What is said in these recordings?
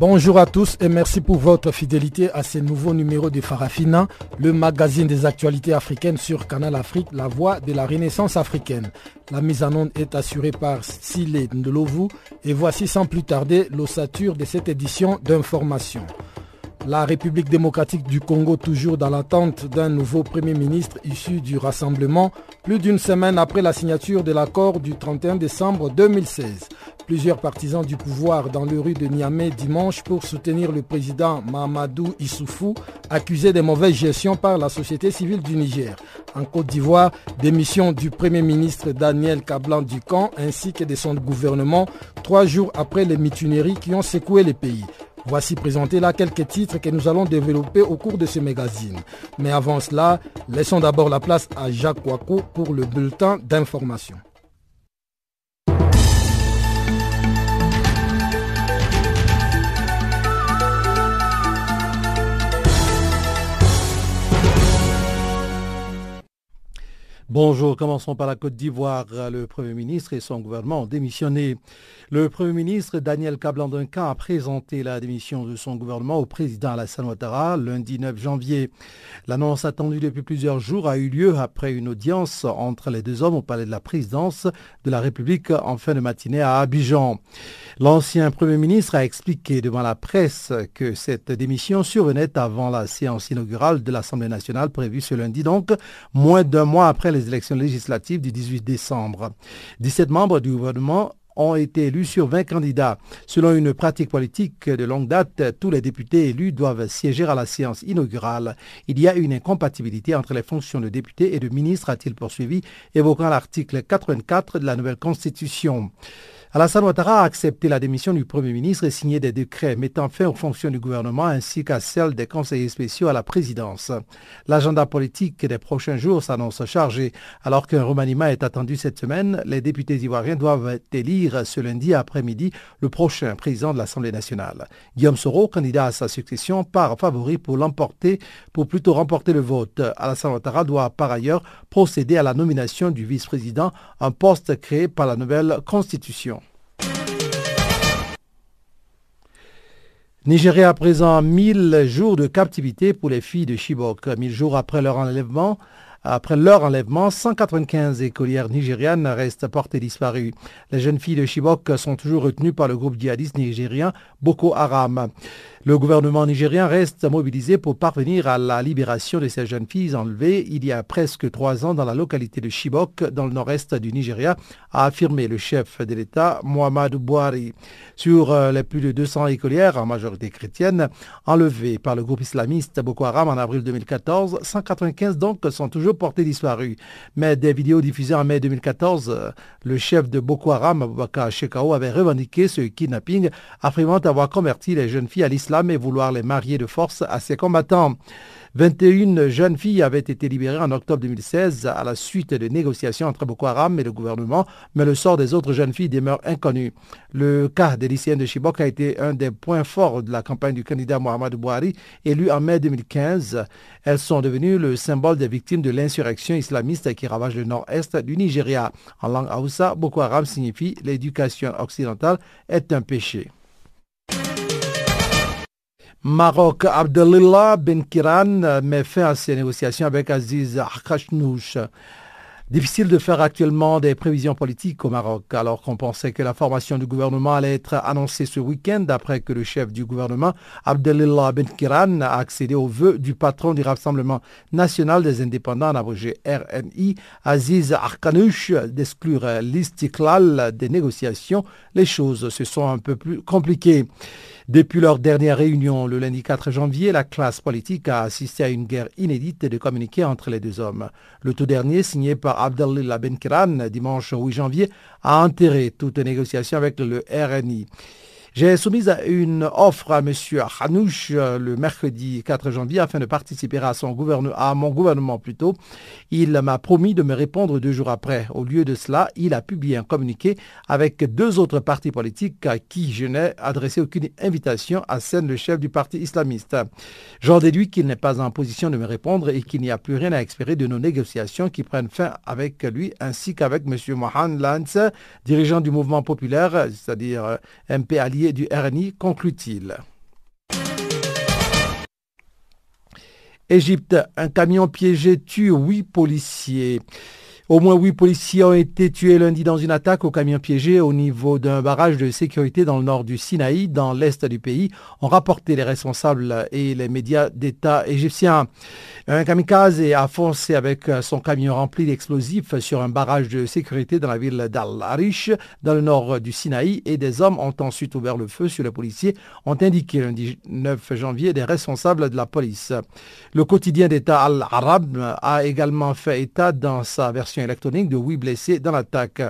Bonjour à tous et merci pour votre fidélité à ce nouveau numéro de Farafina, le magazine des actualités africaines sur Canal Afrique, la voix de la renaissance africaine. La mise en onde est assurée par Sile Ndlovu et voici sans plus tarder l'ossature de cette édition d'information. La République démocratique du Congo, toujours dans l'attente d'un nouveau Premier ministre issu du rassemblement, plus d'une semaine après la signature de l'accord du 31 décembre 2016. Plusieurs partisans du pouvoir dans le rue de Niamey dimanche pour soutenir le président Mahamadou Issoufou, accusé de mauvaise gestion par la société civile du Niger. En Côte d'Ivoire, démission du Premier ministre Daniel Kablan Ducamp ainsi que de son gouvernement, trois jours après les mutineries qui ont secoué le pays. Voici présentés là quelques titres que nous allons développer au cours de ce magazine. Mais avant cela, laissons d'abord la place à Jacques Wako pour le bulletin d'information. Bonjour, commençons par la Côte d'Ivoire. Le Premier ministre et son gouvernement ont démissionné. Le Premier ministre Daniel Kablan-Duncan a présenté la démission de son gouvernement au président Alassane Ouattara lundi 9 janvier. L'annonce attendue depuis plusieurs jours a eu lieu après une audience entre les deux hommes au palais de la présidence de la République en fin de matinée à Abidjan. L'ancien Premier ministre a expliqué devant la presse que cette démission survenait avant la séance inaugurale de l'Assemblée nationale prévue ce lundi, donc moins d'un mois après les élections législatives du 18 décembre. 17 membres du gouvernement ont été élus sur 20 candidats. Selon une pratique politique de longue date, tous les députés élus doivent siéger à la séance inaugurale. Il y a une incompatibilité entre les fonctions de député et de ministre, a-t-il poursuivi, évoquant l'article 84 de la nouvelle Constitution. Alassane Ouattara a accepté la démission du Premier ministre et signé des décrets mettant fin aux fonctions du gouvernement ainsi qu'à celles des conseillers spéciaux à la présidence. L'agenda politique des prochains jours s'annonce chargé. Alors qu'un remaniement est attendu cette semaine, les députés ivoiriens doivent élire ce lundi après-midi le prochain président de l'Assemblée nationale. Guillaume Soro, candidat à sa succession, part favori pour l'emporter, pour plutôt remporter le vote. Alassane Ouattara doit par ailleurs procéder à la nomination du vice-président, un poste créé par la nouvelle Constitution. Nigeria à présent 1000 jours de captivité pour les filles de Chibok. 1000 jours après leur enlèvement, après leur enlèvement, 195 écolières nigérianes restent portées disparues. Les jeunes filles de Chibok sont toujours retenues par le groupe djihadiste nigérien Boko Haram. Le gouvernement nigérien reste mobilisé pour parvenir à la libération de ces jeunes filles enlevées il y a presque trois ans dans la localité de Chibok, dans le nord-est du Nigeria, a affirmé le chef de l'État, Mohamed Bouhari. Sur euh, les plus de 200 écolières, en majorité chrétiennes, enlevées par le groupe islamiste Boko Haram en avril 2014, 195 donc sont toujours portées disparues. Mais des vidéos diffusées en mai 2014, le chef de Boko Haram, Abubakar Shekau, avait revendiqué ce kidnapping, affirmant avoir converti les jeunes filles à l'islam et vouloir les marier de force à ses combattants. 21 jeunes filles avaient été libérées en octobre 2016 à la suite de négociations entre Boko Haram et le gouvernement, mais le sort des autres jeunes filles demeure inconnu. Le cas des lycéennes de Chibok a été un des points forts de la campagne du candidat Mohamed Bouhari, élu en mai 2015. Elles sont devenues le symbole des victimes de l'insurrection islamiste qui ravage le nord-est du Nigeria. En langue Hausa, Boko Haram signifie l'éducation occidentale est un péché. Maroc, Abdelillah Ben Kiran met fin à ses négociations avec Aziz Khashnouch. Difficile de faire actuellement des prévisions politiques au Maroc, alors qu'on pensait que la formation du gouvernement allait être annoncée ce week-end après que le chef du gouvernement, Abdelillah Ben Kiran, a accédé au vœu du patron du Rassemblement national des indépendants, abrégé RNI, Aziz Arkanouch, d'exclure l'istiklal des négociations. Les choses se sont un peu plus compliquées. Depuis leur dernière réunion le lundi 4 janvier, la classe politique a assisté à une guerre inédite de communiqués entre les deux hommes. Le tout dernier, signé par Abdelillah Benkiran dimanche 8 janvier, a enterré toute négociation avec le RNI. J'ai soumis une offre à M. Hanouch euh, le mercredi 4 janvier afin de participer à, à mon gouvernement. Il m'a promis de me répondre deux jours après. Au lieu de cela, il a publié un communiqué avec deux autres partis politiques à qui je n'ai adressé aucune invitation à scène le chef du parti islamiste. J'en déduis qu'il n'est pas en position de me répondre et qu'il n'y a plus rien à espérer de nos négociations qui prennent fin avec lui ainsi qu'avec M. Mohan Lance, dirigeant du mouvement populaire, c'est-à-dire euh, MP du RNI, conclut-il. Égypte, un camion piégé tue huit policiers. Au moins huit policiers ont été tués lundi dans une attaque au camion piégé au niveau d'un barrage de sécurité dans le nord du Sinaï, dans l'est du pays, ont rapporté les responsables et les médias d'État égyptiens. Un kamikaze a foncé avec son camion rempli d'explosifs sur un barrage de sécurité dans la ville d'Al-Arish, dans le nord du Sinaï, et des hommes ont ensuite ouvert le feu sur les policiers, ont indiqué lundi 9 janvier des responsables de la police. Le quotidien d'État Al-Arab a également fait état dans sa version électronique de huit blessés dans l'attaque.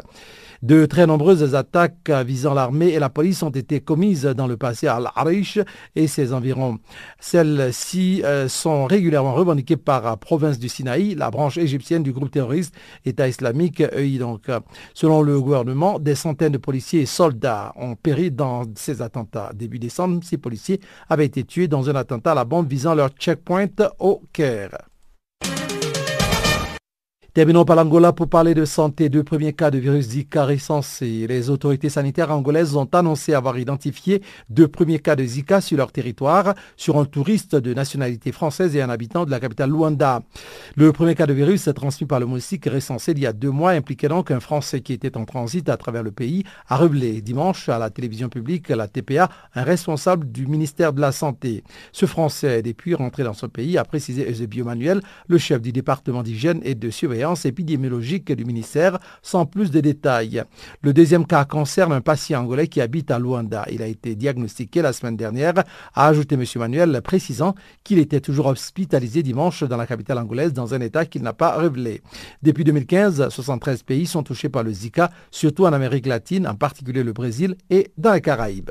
De très nombreuses attaques visant l'armée et la police ont été commises dans le passé à Al-Arish et ses environs. Celles-ci euh, sont régulièrement revendiquées par la province du Sinaï, la branche égyptienne du groupe terroriste État islamique EI. Donc, selon le gouvernement, des centaines de policiers et soldats ont péri dans ces attentats. Début décembre, ces policiers avaient été tués dans un attentat à la bombe visant leur checkpoint au Caire. Terminons par l'Angola pour parler de santé. Deux premiers cas de virus Zika recensés. Les autorités sanitaires angolaises ont annoncé avoir identifié deux premiers cas de Zika sur leur territoire, sur un touriste de nationalité française et un habitant de la capitale Luanda. Le premier cas de virus transmis par le moustique recensé il y a deux mois impliquait donc un Français qui était en transit à travers le pays, a révélé dimanche à la télévision publique, la TPA, un responsable du ministère de la Santé. Ce Français est depuis rentré dans son pays, a précisé Eusebio Manuel, le chef du département d'hygiène et de surveillance épidémiologique du ministère sans plus de détails. Le deuxième cas concerne un patient angolais qui habite à Luanda. Il a été diagnostiqué la semaine dernière, a ajouté M. Manuel, précisant qu'il était toujours hospitalisé dimanche dans la capitale angolaise dans un état qu'il n'a pas révélé. Depuis 2015, 73 pays sont touchés par le Zika, surtout en Amérique latine, en particulier le Brésil et dans les Caraïbes.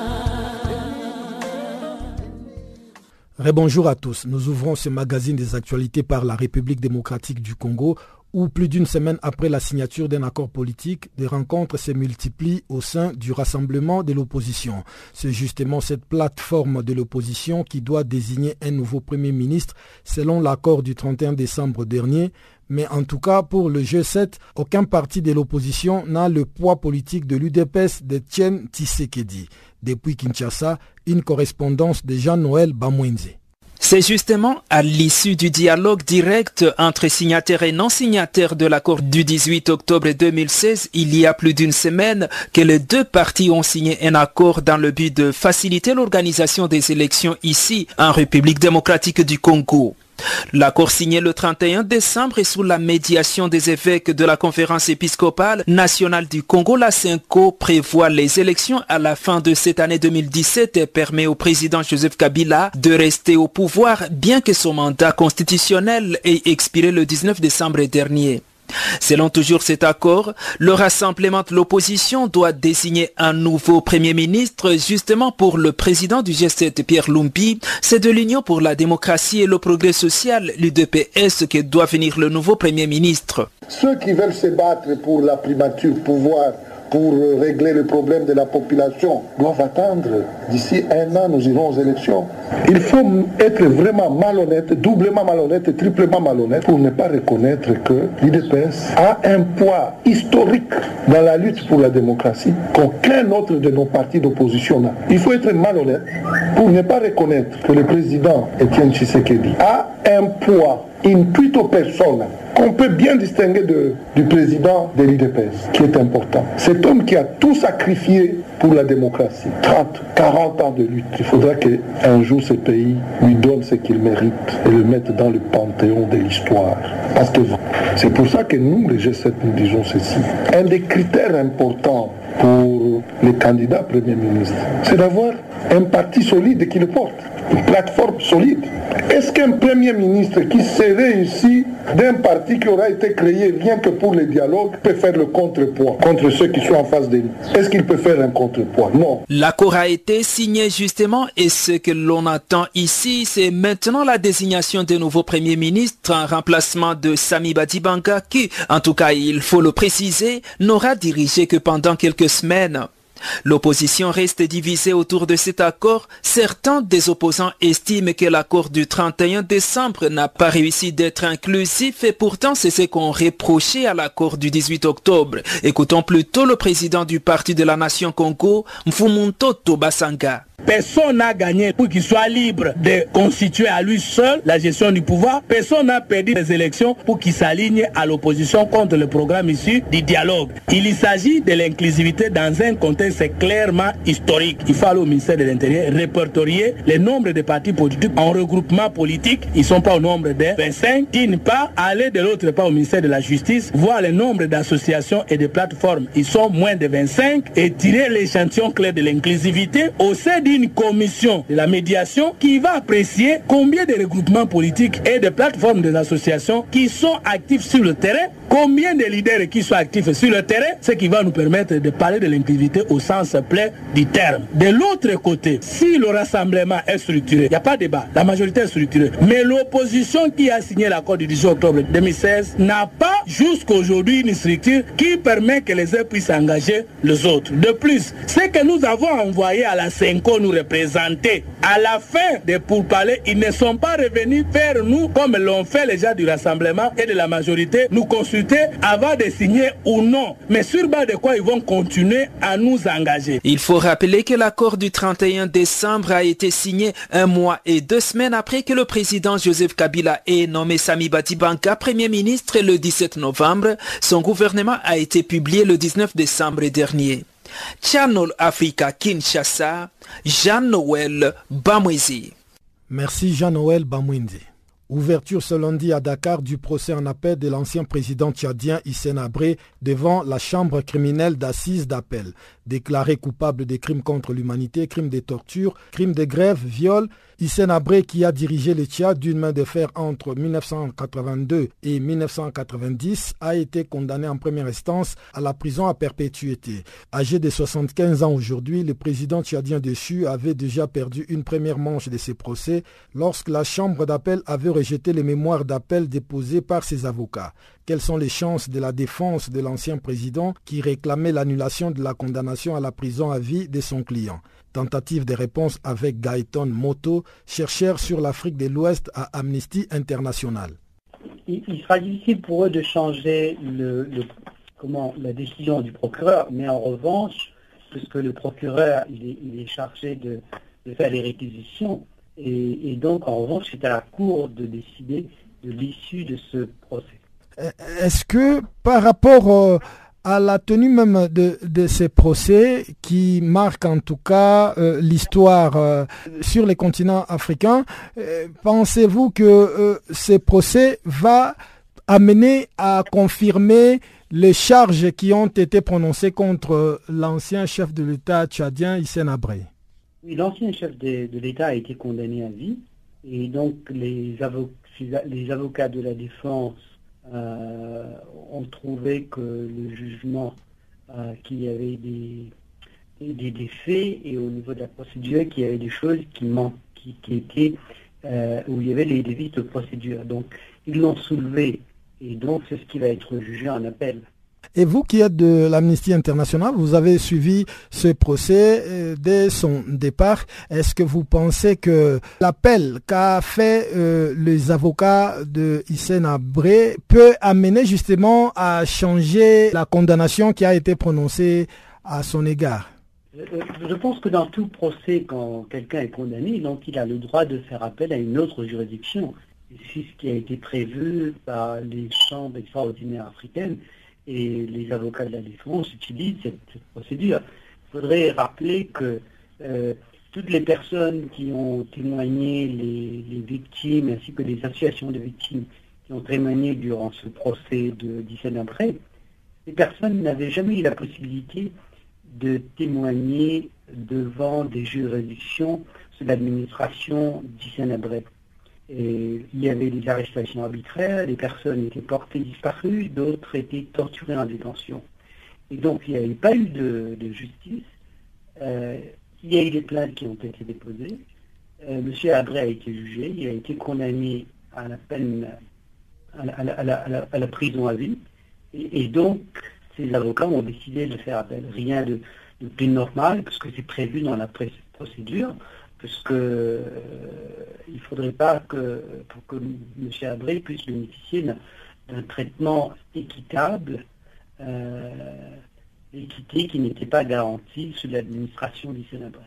Bonjour à tous. Nous ouvrons ce magazine des actualités par la République démocratique du Congo où plus d'une semaine après la signature d'un accord politique, des rencontres se multiplient au sein du rassemblement de l'opposition. C'est justement cette plateforme de l'opposition qui doit désigner un nouveau Premier ministre selon l'accord du 31 décembre dernier. Mais en tout cas, pour le G7, aucun parti de l'opposition n'a le poids politique de l'UDPS de Tien Tshisekedi. Depuis Kinshasa, une correspondance de Jean-Noël Bamwenze. C'est justement à l'issue du dialogue direct entre signataires et non signataires de l'accord du 18 octobre 2016, il y a plus d'une semaine, que les deux partis ont signé un accord dans le but de faciliter l'organisation des élections ici, en République démocratique du Congo. L'accord signé le 31 décembre et sous la médiation des évêques de la conférence épiscopale nationale du Congo, la CINCO prévoit les élections à la fin de cette année 2017 et permet au président Joseph Kabila de rester au pouvoir bien que son mandat constitutionnel ait expiré le 19 décembre dernier. Selon toujours cet accord, le rassemblement de l'opposition doit désigner un nouveau Premier ministre justement pour le président du G7 Pierre Lumpi. C'est de l'Union pour la démocratie et le progrès social, l'UDPS, que doit venir le nouveau Premier ministre. Ceux qui veulent se battre pour la primature pouvoir pour régler le problème de la population doivent attendre. D'ici un an, nous irons aux élections. Il faut être vraiment malhonnête, doublement malhonnête triplement malhonnête pour ne pas reconnaître que l'IDPS a un poids historique dans la lutte pour la démocratie qu'aucun autre de nos partis d'opposition n'a. Il faut être malhonnête pour ne pas reconnaître que le président Étienne Tshisekedi a un poids intuito persona qu'on peut bien distinguer du président de l'IDPS, qui est important. Cet homme qui a tout sacrifié pour la démocratie, 30, 40 ans de lutte, il faudra qu'un jour ce pays lui donne ce qu'il mérite et le mette dans le panthéon de l'histoire. Parce que c'est pour ça que nous, les G7, nous disons ceci. Un des critères importants pour les candidats Premier ministre, c'est d'avoir un parti solide qui le porte, une plateforme solide. Est-ce qu'un Premier ministre qui serait ici d'un parti qui aura été créé rien que pour les dialogues peut faire le contrepoids contre ceux qui sont en face de lui Est-ce qu'il peut faire un contrepoids? Non. L'accord a été signé justement et ce que l'on attend ici, c'est maintenant la désignation de nouveau Premier ministre en remplacement de Sami Badibanga qui, en tout cas il faut le préciser, n'aura dirigé que pendant quelques semaines. L'opposition reste divisée autour de cet accord. Certains des opposants estiment que l'accord du 31 décembre n'a pas réussi d'être inclusif et pourtant c'est ce qu'on reprochait à l'accord du 18 octobre. Écoutons plutôt le président du Parti de la Nation Congo, Mfumunto Tobasanga. Personne n'a gagné pour qu'il soit libre de constituer à lui seul la gestion du pouvoir. Personne n'a perdu les élections pour qu'il s'aligne à l'opposition contre le programme issu du dialogue. Il s'agit de l'inclusivité dans un contexte clairement historique. Il faut aller au ministère de l'Intérieur répertorier le nombre de partis politiques en regroupement politique. Ils ne sont pas au nombre de 25. D'une part, aller de l'autre part au ministère de la Justice, voir le nombre d'associations et de plateformes. Ils sont moins de 25 et tirer l'échantillon clair de l'inclusivité au sein du une commission de la médiation qui va apprécier combien de regroupements politiques et de plateformes des associations qui sont actifs sur le terrain, combien de leaders qui sont actifs sur le terrain, ce qui va nous permettre de parler de l'inclusivité au sens plein du terme. De l'autre côté, si le rassemblement est structuré, il n'y a pas de débat, la majorité est structurée, mais l'opposition qui a signé l'accord du 18 octobre 2016 n'a pas jusqu'à aujourd'hui une structure qui permet que les uns puissent engager les autres. De plus, ce que nous avons envoyé à la CENCO nous représenter. À la fin des pourparlers, ils ne sont pas revenus vers nous comme l'ont fait les gens du Rassemblement et de la majorité, nous consulter avant de signer ou non. Mais sur base de quoi ils vont continuer à nous engager. Il faut rappeler que l'accord du 31 décembre a été signé un mois et deux semaines après que le président Joseph Kabila ait nommé Sami Batibanka Premier ministre le 17 novembre. Son gouvernement a été publié le 19 décembre dernier. Channel Africa Kinshasa, Jean-Noël Bamwezi. Merci Jean-Noël Bamwindi. Ouverture ce lundi à Dakar du procès en appel de l'ancien président tchadien Hissène Abré devant la chambre criminelle d'assises d'appel. Déclaré coupable des crimes contre l'humanité, crimes de torture, crimes de grève, viol, Hissène Abré, qui a dirigé le Tchad d'une main de fer entre 1982 et 1990, a été condamné en première instance à la prison à perpétuité. Âgé de 75 ans aujourd'hui, le président tchadien déchu avait déjà perdu une première manche de ses procès lorsque la chambre d'appel avait rejeté les mémoires d'appel déposées par ses avocats. Quelles sont les chances de la défense de l'ancien président qui réclamait l'annulation de la condamnation à la prison à vie de son client? Tentative de réponse avec Gaëtan Moto, chercheur sur l'Afrique de l'Ouest à Amnesty International. Il, sera difficile pour eux de changer la décision du procureur, mais en revanche, puisque le procureur il est, chargé de, faire les réquisitions, et, donc en revanche c'est à la Cour de décider de l'issue de ce procès. Est-ce que par rapport à la tenue même de, ces procès qui marquent en tout cas euh, l'histoire euh, sur les continents africains, euh, pensez-vous que ces procès va amener à confirmer les charges qui ont été prononcées contre l'ancien chef de l'État tchadien Hissène Abré Oui, l'ancien chef de, l'État a été condamné à vie. Et donc les avocats de la défense euh, ont trouvé que le jugement, euh, qu'il y avait des, des, et au niveau de la procédure, qu'il y avait des choses qui, qui, qui étaient, euh, où il y avait les dévices de procédure. Donc, ils l'ont soulevé et donc c'est ce qui va être jugé en appel. Et vous qui êtes de l'Amnesty International, vous avez suivi ce procès euh, dès son départ. Est-ce que vous pensez que l'appel qu'a fait euh, les avocats de Hissène Abré peut amener justement à changer la condamnation qui a été prononcée à son égard? Je pense que dans tout procès, quand quelqu'un est condamné, donc il a le droit de faire appel à une autre juridiction. C'est ce qui a été prévu par les chambres extraordinaires africaines et les avocats de la défense utilisent cette, procédure. Il faudrait rappeler que euh, toutes les personnes qui ont témoigné, les, victimes, ainsi que les associations de victimes qui ont témoigné durant ce procès de 17 après, ces personnes n'avaient jamais eu la possibilité de témoigner devant des juridictions sous l'administration d'Hissène Abré. Et il y avait des arrestations arbitraires, des personnes étaient portées disparues, d'autres étaient torturées en détention. Et donc il n'y avait pas eu de, justice. Euh, il y a eu des plaintes qui ont été déposées. Euh, Monsieur Abré a été jugé, il a été condamné à la peine, à la, prison à vie. Et, donc, ces avocats ont décidé de faire appel. Rien de, plus normal, parce que c'est prévu dans la procédure puisque euh, il ne faudrait pas que, pour que M. Abré puisse bénéficier d'un traitement équitable, euh, équité qui n'était pas garantie sous l'administration du Abré.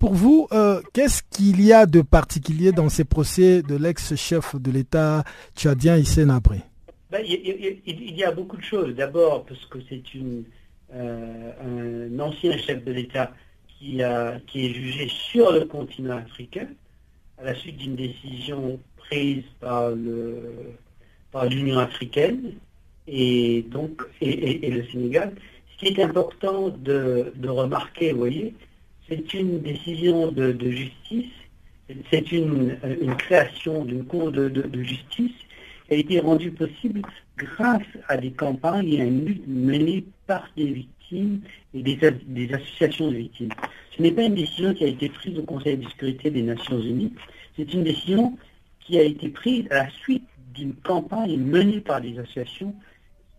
Pour vous, euh, qu'est-ce qu'il y a de particulier dans ces procès de l'ex-chef de l'État tchadien Hissène Abré ben, il, y a beaucoup de choses. D'abord, parce que c'est un ancien chef de l'État qui, a, qui est jugé sur le continent africain à la suite d'une décision prise par par l'Union africaine et donc et, le Sénégal. Ce qui est important de, remarquer, vous voyez, c'est une décision de, justice, c'est une, création d'une cour de, justice qui a été rendue possible grâce à des campagnes et à une lutte menée par des victimes et des, associations de victimes. Ce n'est pas une décision qui a été prise au Conseil de sécurité des Nations Unies, c'est une décision qui a été prise à la suite d'une campagne menée par des associations,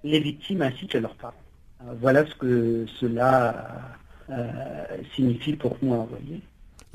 les victimes ainsi que leurs parents. Voilà ce que cela euh, signifie pour moi, vous voyez.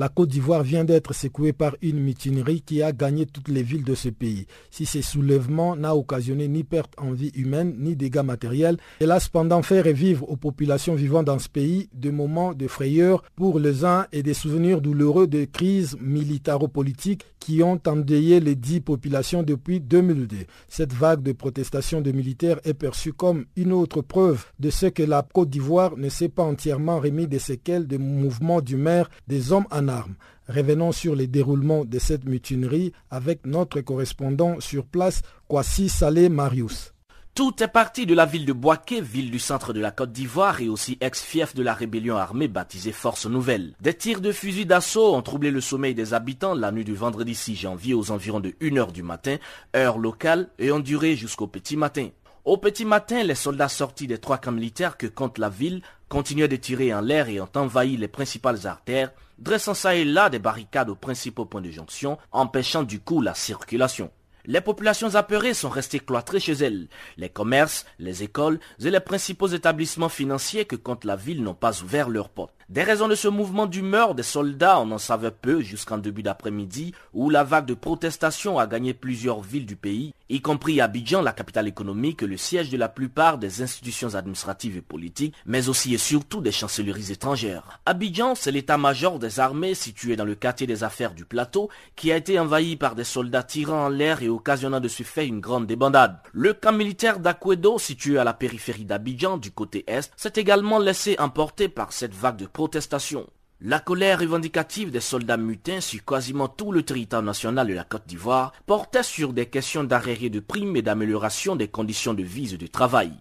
La Côte d'Ivoire vient d'être secouée par une mutinerie qui a gagné toutes les villes de ce pays. Si ce soulèvement n'a occasionné ni perte en vie humaine ni dégâts matériels, elle a cependant fait revivre aux populations vivant dans ce pays des moments de frayeur pour les uns et des souvenirs douloureux de crises militaro-politiques qui ont endeuillé les dix populations depuis 2002. Cette vague de protestations de militaires est perçue comme une autre preuve de ce que la Côte d'Ivoire ne s'est pas entièrement remis des séquelles des mouvements du maire des hommes en armes. Revenons sur les déroulements de cette mutinerie avec notre correspondant sur place, Kwasi Saleh Marius. Tout est parti de la ville de Boaké, ville du centre de la Côte d'Ivoire et aussi ex-fief de la rébellion armée baptisée Force Nouvelle. Des tirs de fusil d'assaut ont troublé le sommeil des habitants la nuit du vendredi 6 janvier aux environs de 1h du matin, heure locale, et ont duré jusqu'au petit matin. Au petit matin, les soldats sortis des trois camps militaires que compte la ville continuaient de tirer en l'air et ont envahi les principales artères, dressant ça et là des barricades aux principaux points de jonction, empêchant du coup la circulation. Les populations apeurées sont restées cloîtrées chez elles. Les commerces, les écoles et les principaux établissements financiers que compte la ville n'ont pas ouvert leurs portes. Des raisons de ce mouvement d'humeur des soldats, on en savait peu jusqu'en début d'après-midi, où la vague de protestation a gagné plusieurs villes du pays, y compris Abidjan, la capitale économique, le siège de la plupart des institutions administratives et politiques, mais aussi et surtout des chancelleries étrangères. Abidjan, c'est l'état-major des armées situé dans le quartier des affaires du plateau, qui a été envahi par des soldats tirant en l'air et occasionnant de ce fait une grande débandade. Le camp militaire d'Aquedo, situé à la périphérie d'Abidjan, du côté est, s'est également laissé emporter par cette vague de protestation. La colère revendicative des soldats mutins sur quasiment tout le territoire national de la Côte d'Ivoire portait sur des questions d'arrêt de primes et d'amélioration des conditions de vie et de travail.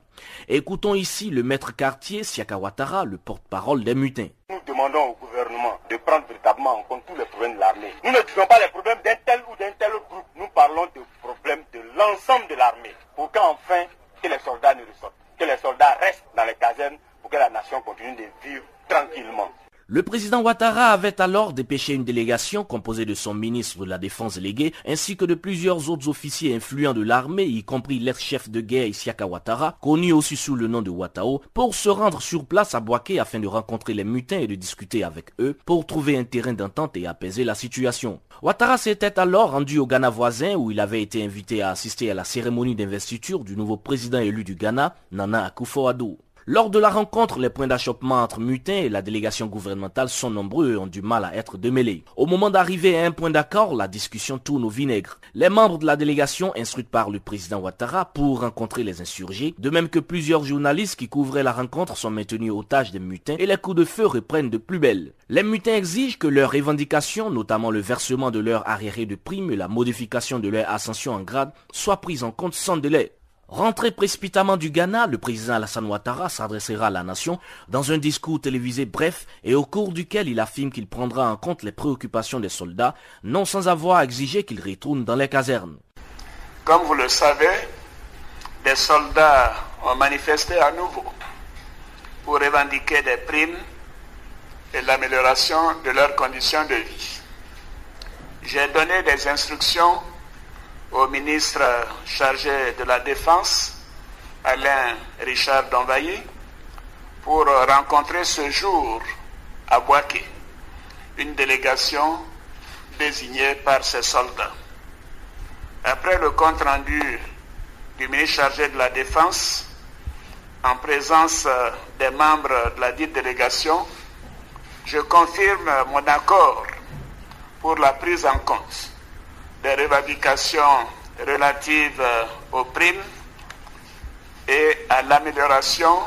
Écoutons ici le maître quartier Siaka Ouattara, le porte-parole des mutins. Nous demandons au gouvernement de prendre véritablement en compte tous les problèmes de l'armée. Nous ne disons pas les problèmes d'un tel ou d'un tel groupe. Nous parlons des problèmes de l'ensemble de l'armée. Pour qu'enfin, que les soldats ne ressortent, que les soldats restent dans les casernes pour que la nation continue de vivre Le président Ouattara avait alors dépêché une délégation composée de son ministre de la Défense légué ainsi que de plusieurs autres officiers influents de l'armée, y compris l'ex-chef de guerre Isiaka Ouattara, connu aussi sous le nom de Ouattao, pour se rendre sur place à Boaké afin de rencontrer les mutins et de discuter avec eux pour trouver un terrain d'entente et apaiser la situation. Ouattara s'était alors rendu au Ghana voisin où il avait été invité à assister à la cérémonie d'investiture du nouveau président élu du Ghana, Nana Akufo-Addo. Lors de la rencontre, les points d'achoppement entre mutins et la délégation gouvernementale sont nombreux et ont du mal à être démêlés. Au moment d'arriver à un point d'accord, la discussion tourne au vinaigre. Les membres de la délégation, instruite par le président Ouattara pour rencontrer les insurgés, de même que plusieurs journalistes qui couvraient la rencontre sont maintenus otages des mutins et les coups de feu reprennent de plus belle. Les mutins exigent que leurs revendications, notamment le versement de leur arriéré de primes et la modification de leur ascension en grade, soient prises en compte sans délai. Rentré précipitamment du Ghana, le président Alassane Ouattara s'adressera à la nation dans un discours télévisé bref et au cours duquel il affirme qu'il prendra en compte les préoccupations des soldats, non sans avoir exigé qu'ils retournent dans les casernes. Comme vous le savez, des soldats ont manifesté à nouveau pour revendiquer des primes et l'amélioration de leurs conditions de vie. J'ai donné des instructions au ministre chargé de la Défense, Alain Richard Donvailly, pour rencontrer ce jour à Boaké une délégation désignée par ses soldats. Après le compte rendu du ministre chargé de la Défense, en présence des membres de la dite délégation, je confirme mon accord pour la prise en compte des revendications relatives aux primes et à l'amélioration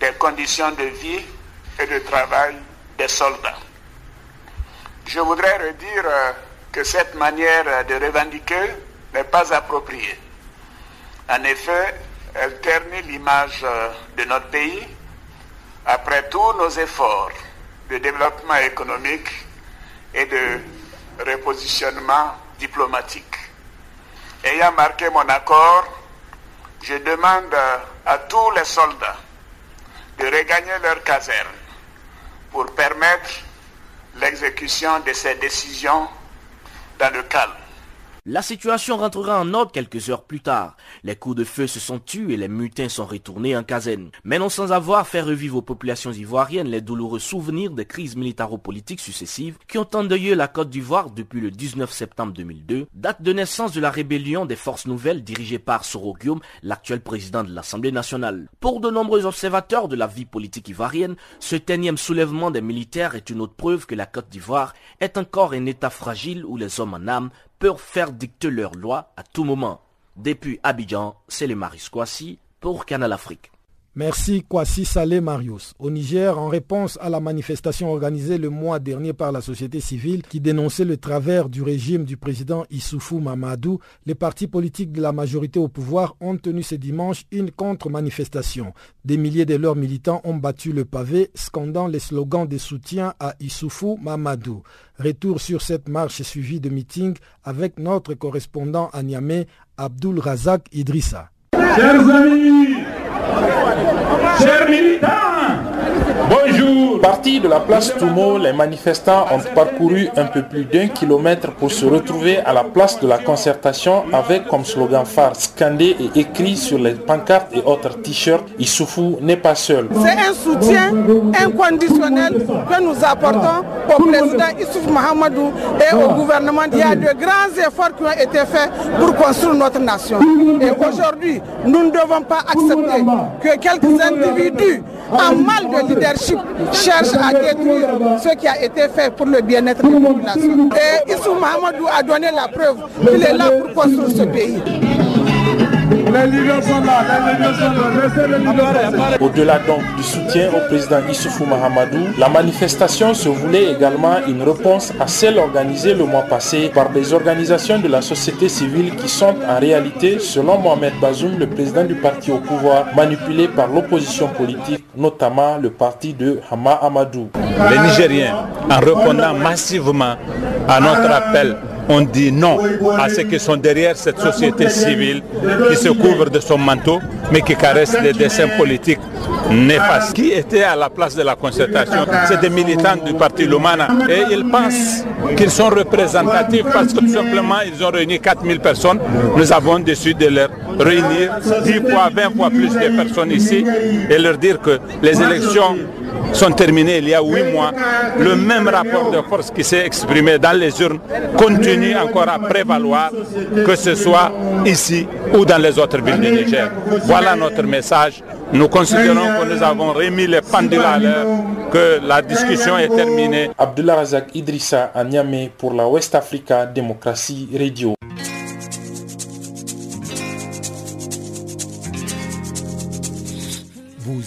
des conditions de vie et de travail des soldats. Je voudrais redire que cette manière de revendiquer n'est pas appropriée. En effet, elle ternit l'image de notre pays après tous nos efforts de développement économique et de repositionnement diplomatique. Ayant marqué mon accord, je demande à tous les soldats de regagner leur caserne pour permettre l'exécution de ces décisions dans le calme. La situation rentrera en ordre quelques heures plus tard. Les coups de feu se sont tus et les mutins sont retournés en caserne. Mais non sans avoir fait revivre aux populations ivoiriennes les douloureux souvenirs des crises militaro-politiques successives qui ont endeuillé la Côte d'Ivoire depuis le 19 septembre 2002, date de naissance de la rébellion des forces nouvelles dirigée par Soro Guillaume, l'actuel président de l'Assemblée nationale. Pour de nombreux observateurs de la vie politique ivoirienne, ce énième soulèvement des militaires est une autre preuve que la Côte d'Ivoire est encore un État fragile où les hommes en âme peuvent faire dicter leurs lois à tout moment. Depuis Abidjan, c'est le Maris Kwasi pour Canal Afrique. Merci Kwasi Saleh Marius. Au Niger, en réponse à la manifestation organisée le mois dernier par la société civile qui dénonçait le travers du régime du président Issoufou Mamadou, les partis politiques de la majorité au pouvoir ont tenu ce dimanche une contre-manifestation. Des milliers de leurs militants ont battu le pavé, scandant les slogans de soutien à Issoufou Mamadou. Retour sur cette marche suivie de meetings avec notre correspondant à Niamey, Abdul Razak Idrissa. Chers amis, chers militants, bonjour. Partis de la place Toumo, les manifestants ont parcouru un peu plus d'un kilomètre pour se retrouver à la place de la concertation avec comme slogan phare scandé et écrit sur les pancartes et autres t-shirts Issoufou n'est pas seul. C'est un soutien inconditionnel que nous apportons au président Issoufou Mahamadou et au gouvernement. Il y a de grands efforts qui ont été faits pour construire notre nation. Et aujourd'hui, nous ne devons pas accepter que quelques individus en mal de leadership cherchent à détruire ce qui a été fait pour le bien-être des populations. Et Issou Mahamadou a donné la preuve qu'il est là pour construire ce pays. Au-delà donc du soutien au président Issoufou Mahamadou, la manifestation se voulait également une réponse à celle organisée le mois passé par des organisations de la société civile qui sont en réalité, selon Mohamed Bazoum, le président du parti au pouvoir, manipulés par l'opposition politique, notamment le parti de Hama Amadou. Les Nigériens, en répondant massivement à notre appel on dit non à ceux qui sont derrière cette société civile qui se couvre de son manteau, mais qui caresse des dessins politiques néfastes. Qui était à la place de la concertation C'est des militants du parti Lumana. Et ils pensent qu'ils sont représentatifs parce que tout simplement, ils ont réuni 4000 personnes. Nous avons décidé de leur réunir 10 fois, 20 fois plus de personnes ici et leur dire que les élections sont terminées il y a huit mois, le même rapport de force qui s'est exprimé dans les urnes continue encore à prévaloir, que ce soit ici ou dans les autres villes du Niger. Voilà notre message. Nous considérons que nous avons remis les pendules à l'heure, que la discussion est terminée. Abdullah Razak Idrissa à Niamey pour la West Africa Démocratie Radio.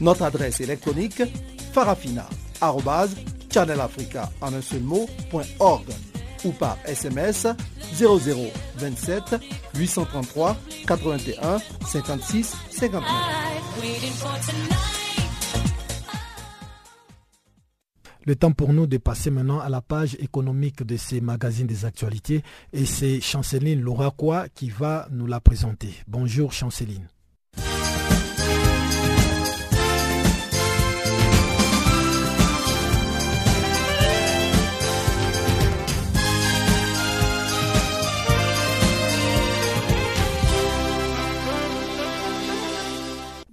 Notre adresse électronique farafina.channelafrica en un seul ou par SMS 0027 833 81 56 59. Le temps pour nous de passer maintenant à la page économique de ces magazines des actualités et c'est Chanceline Louraquois qui va nous la présenter. Bonjour Chanceline.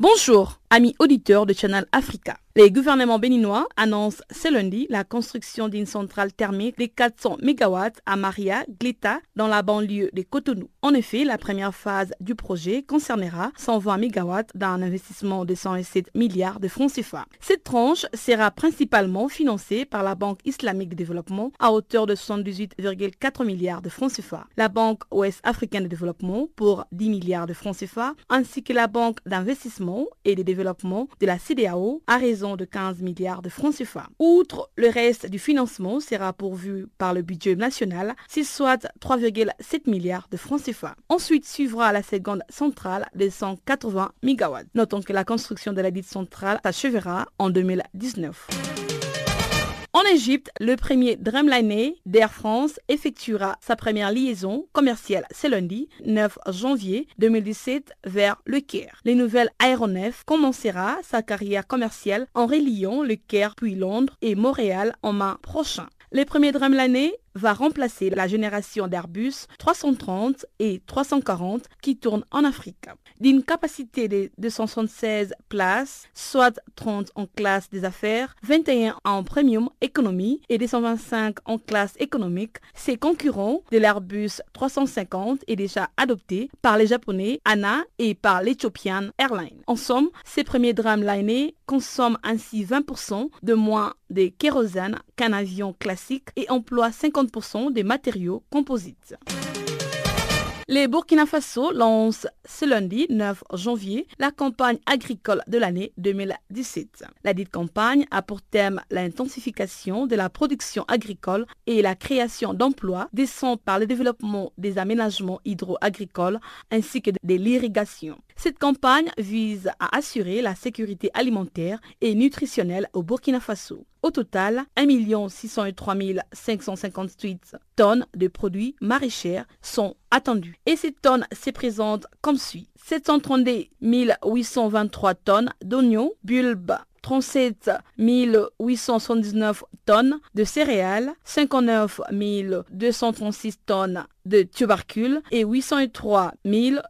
Bonjour, amis auditeurs de Channel Africa. Les gouvernements béninois annoncent ce lundi la construction d'une centrale thermique de 400 MW à Maria Glita dans la banlieue de Cotonou. En effet, la première phase du projet concernera 120 MW d'un investissement de 107 milliards de francs CFA. Cette tranche sera principalement financée par la Banque islamique de développement à hauteur de 78,4 milliards de francs CFA, la Banque ouest africaine de développement pour 10 milliards de francs CFA, ainsi que la Banque d'investissement et de développement de la CDAO à raison de 15 milliards de francs CFA. Outre le reste du financement sera pourvu par le budget national, c'est soit 3,7 milliards de francs CFA. Ensuite suivra la seconde centrale de 180 MW. Notons que la construction de la dite centrale s'achèvera en 2019. En Égypte, le premier Dreamliner d'Air France effectuera sa première liaison commerciale ce lundi 9 janvier 2017 vers le Caire. Les nouvelles aéronefs commencera sa carrière commerciale en reliant le Caire puis Londres et Montréal en mai prochain. Le premier Dreamliner va remplacer la génération d'Airbus 330 et 340 qui tournent en Afrique. D'une capacité de 276 places, soit 30 en classe des affaires, 21 en premium économie et 225 en classe économique, ses concurrents de l'Airbus 350 est déjà adopté par les Japonais ANA et par l'Ethiopian Airlines. En somme, ces premiers Dreamliner consomment ainsi 20% de moins de kérosène qu'un avion classique et emploient 50% des matériaux composites. Les Burkina Faso lancent ce lundi 9 janvier la campagne agricole de l'année 2017. La dite campagne a pour thème l'intensification de la production agricole et la création d'emplois descend par le développement des aménagements hydro-agricoles ainsi que de l'irrigation. Cette campagne vise à assurer la sécurité alimentaire et nutritionnelle au Burkina Faso. Au total, 1 603 558 tonnes de produits maraîchers sont attendues. Et ces tonnes se présentent comme suit. 732 823 tonnes d'oignons, bulbes, 37 879 tonnes de céréales, 59 236 tonnes de tubercules et 803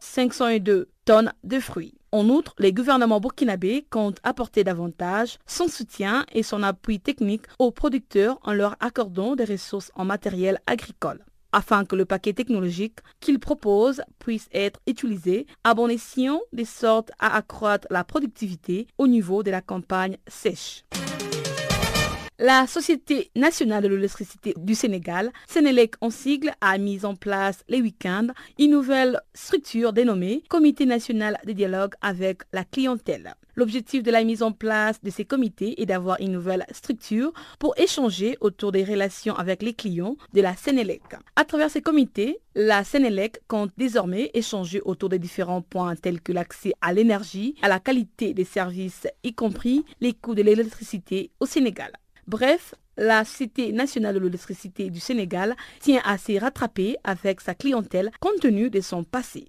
502 tonnes de fruits. En outre, les gouvernements burkinabés comptent apporter davantage son soutien et son appui technique aux producteurs en leur accordant des ressources en matériel agricole afin que le paquet technologique qu'ils proposent puisse être utilisé à bon escient de sorte à accroître la productivité au niveau de la campagne sèche. La Société nationale de l'électricité du Sénégal, Sénélec en sigle, a mis en place les week-ends une nouvelle structure dénommée Comité national de dialogue avec la clientèle. L'objectif de la mise en place de ces comités est d'avoir une nouvelle structure pour échanger autour des relations avec les clients de la Sénélec. À travers ces comités, la Sénélec compte désormais échanger autour des différents points tels que l'accès à l'énergie, à la qualité des services, y compris les coûts de l'électricité au Sénégal. Bref, la Cité nationale de l'électricité du Sénégal tient à s'y rattraper avec sa clientèle compte tenu de son passé.